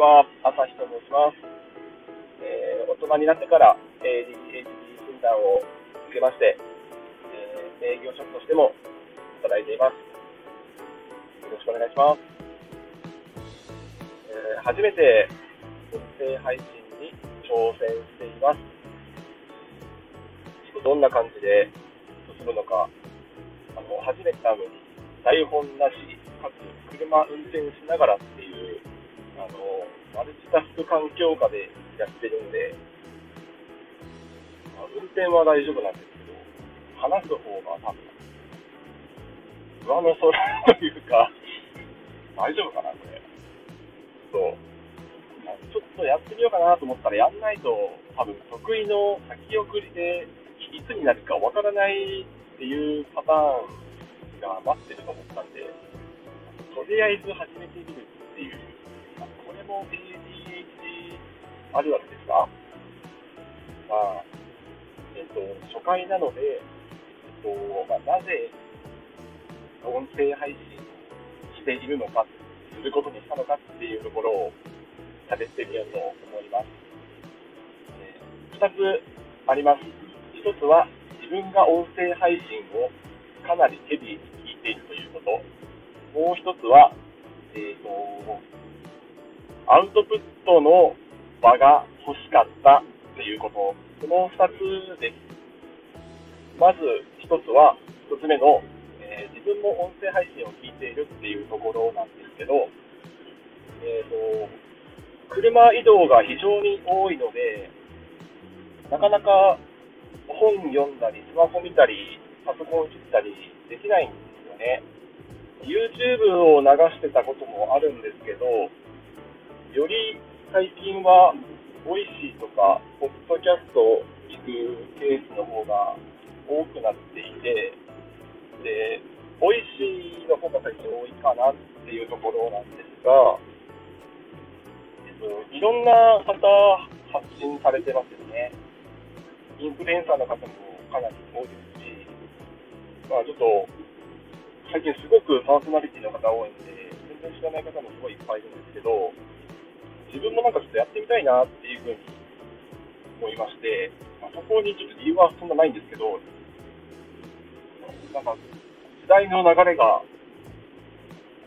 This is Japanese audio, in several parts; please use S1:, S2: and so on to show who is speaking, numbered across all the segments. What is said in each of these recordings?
S1: は、朝日と申します。えー、大人になってから ADHD 診断を受けまして、えー、営業職としても働いています。よろしくお願いします。えー、初めて音声配信に挑戦しています。ちょっとどんな感じで進むのか、あの初めてなのに台本なし、かつ車運転しながらっていうあの、マルチタスク環境下でやってるんで、まあ、運転は大丈夫なんですけど、話す方が多分、上の空というか、大丈夫かな、これ。そう。ちょっとやってみようかなと思ったら、やんないと、多分得意の先送りで、いつになるかわからないっていうパターンが待ってると思ったんで、とりあえず始めてみるっていうも ADHD あるあるですが、まあ、えっ、と、初回なので、えっ、と、まあ、なぜ音声配信しているのか、することにしたのかっていうところを喋ってみようと思います。えー、2つあります。1つは自分が音声配信をかなりヘビーに聞いているということ。もう1つは、えーとアウトプットの場が欲しかったっていうこと、この2つです。まず1つは、1つ目の、えー、自分も音声配信を聞いているっていうところなんですけど、えーと、車移動が非常に多いので、なかなか本読んだり、スマホ見たり、パソコン切ったりできないんですよね。YouTube を流してたこともあるんですけど、より最近は、 Voicy とか、ポッドキャストを聞くケースの方が多くなっていて、で、Voicy の方が最近多いかなっていうところなんですが、えっと、いろんな方発信されてますよね。インフルエンサーの方もかなり多いですし、まあちょっと、最近すごくパーソナリティの方多いんで、全然知らない方もすごいいっぱいいるんですけど、自分もなんかちょっとやってみたいなっていうふうに思いまして、まあ、そこにちょっと理由はそんなないんですけど、なんか時代の流れが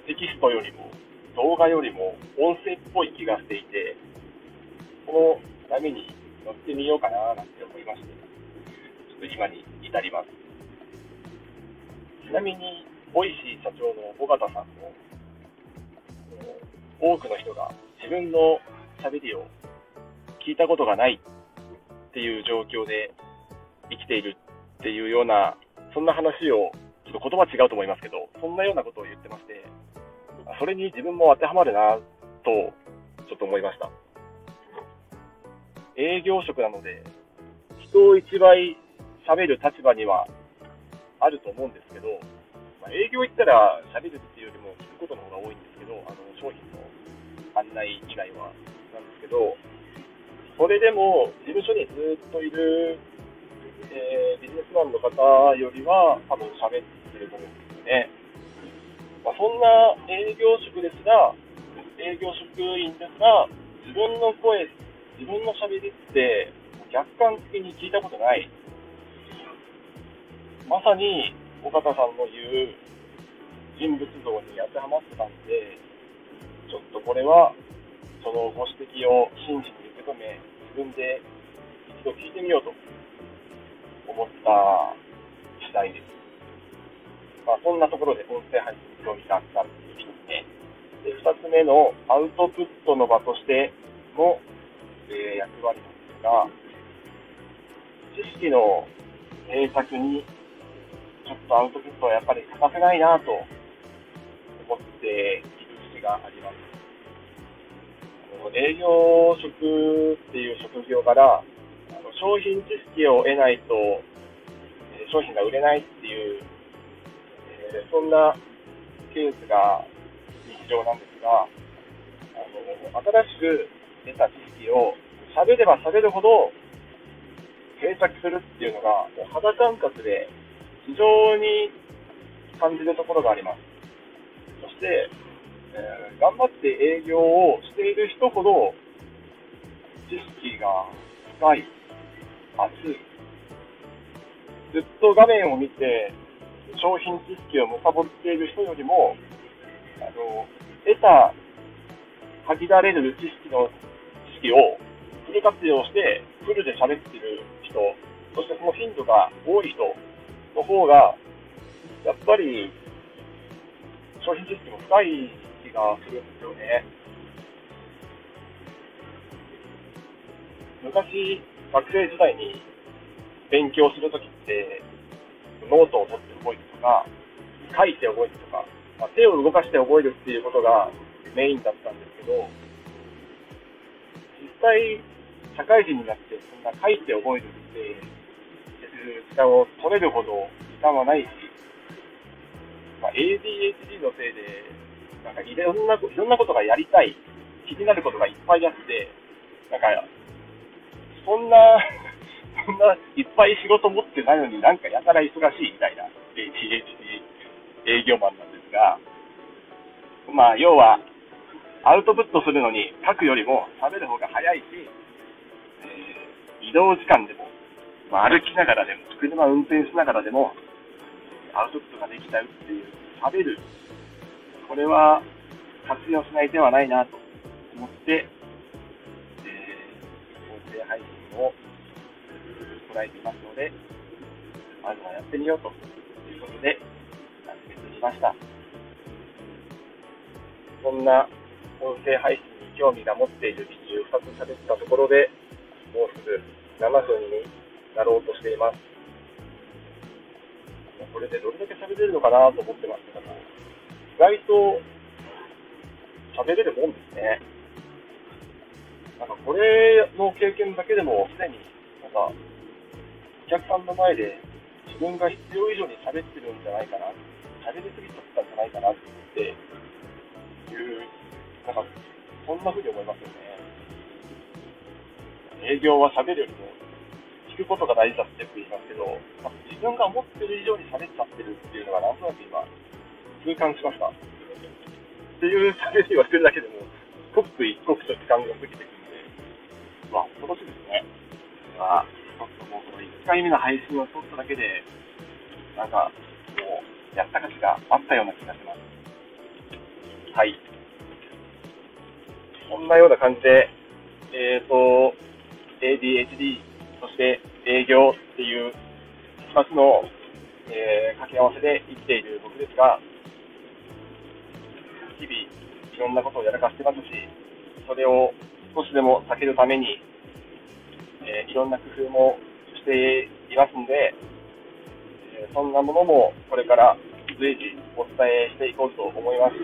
S1: テキストよりも動画よりも音声っぽい気がしていて、この波に乗ってみようかななんて思いまして、ちょっと今に至ります。ちなみに、 Voicy 社長の緒方さんも、多くの人が自分の喋りを聞いたことがないっていう状況で生きているっていうような、そんな話を、ちょっと言葉違うと思いますけど、そんなようなことを言ってまして、それに自分も当てはまるなと、ちょっと思いました。営業職なので、人を一倍喋る立場にはあると思うんですけど、まあ、営業行ったら喋るっていうよりも聞くことの方が多いんですけど、あの商品の案内以外はなんですけど、それでも事務所にずっといる、えー、ビジネスマンの方よりは多分喋ってると思うんですよね。まあ、そんな営業職ですが、営業職員ですが、自分の声、自分の喋りって客観的に聞いたことない。まさに尾形さんの言う人物像に当てはまってたんで、ちょっとこれは、そのご指摘を真摯に受け止め、自分で一度聞いてみようと思った次第です。まあ、そんなところで音声配信に興味があったっていう1つ目。で、2つ目のアウトプットの場としての、えー、役割なんですが、知識の制作にょっとアウトプットはやっぱり欠かせないなと思ってる節があります。営業職っていう職業から商品知識を得ないと商品が売れないっていう、えそんなケースが日常なんですが、あの新しく得た知識を喋れば喋るほど定着するっていうのが肌感覚で非常に感じるところがあります。そして、えー、頑張って営業をしている人ほど、知識が深い、熱い、ずっと画面を見て、商品知識を貪っている人よりも、あの、得た、限られる知識の、知識をフル活用して、フルで喋っている人、そしてその頻度が多い人の方が、やっぱり、商品知識も深い気がするんですよね。昔、学生時代に勉強するときって、ノートを取って覚えるとか、書いて覚えるとか、まあ、手を動かして覚えるっていうことがメインだったんですけど、実際、社会人になってそんな書いて覚えるって時間を取れるほど時間はないし、まあ、ADHD のせいで、なんかいろんな、いろんなことがやりたい、気になることがいっぱいあって、なんか、そんな、そんないっぱい仕事持ってないのになんかやたら忙しいみたいな ADHD 営業マンなんですが、まあ、要は、アウトプットするのに書くよりも喋る方が早いし、えー、移動時間でも、まあ、歩きながらでも、車運転しながらでも、アウトプットができちゃうっていう、喋る。これは活用しない手はないなと思って、えー、音声配信を捉えていますので、まずはやってみようということで、始めてみました。そんな音声配信に興味が持っている記事を2つ喋ったところで、もうすぐ7分になろうとしています。これでどれだけ喋れるのかなと思ってますけども、意外と喋れるもんですね。なんかこれの経験だけでもすでに、なんか、お客さんの前で自分が必要以上に喋ってるんじゃないかな、喋りすぎちゃったんじゃないかなっていう、なんか、そんな風に思いますよね。営業は喋るよりも聞くことが大事だってよく言いますけど、まあ、自分が思ってる以上に喋っちゃってるっていうのがなんとなく今、痛感しました。っていう喋りをしてるだけでも、刻一刻と時間が過ぎてくるんで、まあ、恐ろしいですね。まあ、ちょっともうこの1回目の配信を撮っただけで、なんか、もう、やった価値があったような気がします。はい。そんなような感じで、えっ、ー、と、ADHD そして営業っていう2つの、えー、掛け合わせで生きている僕ですが、日々いろんなことをやらかしてますし、それを少しでも避けるために、えー、いろんな工夫もしていますので、えー、そんなものもこれから随時お伝えしていこうと思います。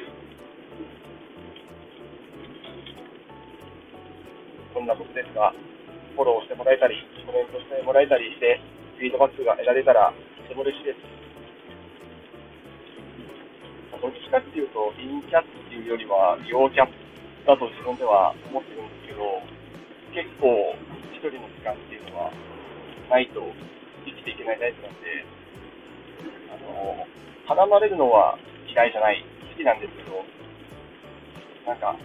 S1: そんな僕ですが、フォローしてもらえたり、コメントしてもらえたりして、フィードバックが得られたら、とても嬉しいです。どっちかっていうと、陰キャッっていうよりは、陽キャッだと自分では思ってるんですけど、結構、一人の時間っていうのは、ないと生きていけないタイプなんで、あの、離まれるのは嫌いじゃない、好きなんですけど、なんか、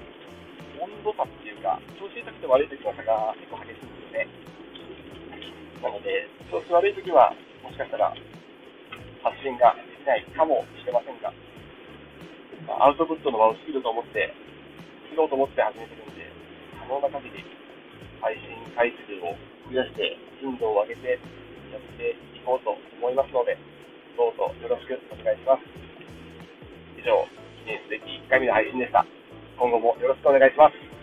S1: 温度差っていうか、調子いい時と悪い時の差が結構激しいんですよね。なので、調子悪いときは、もしかしたら発信ができないかもしれませんが、アウトプットの場を作ると思って、作ろうと思って始めてるんで、可能な限り配信回数を増やして、頻度を上げてやっていこうと思いますので、どうぞよろしくお願いします。以上、記念すべき1回目の配信でした。今後もよろしくお願いします。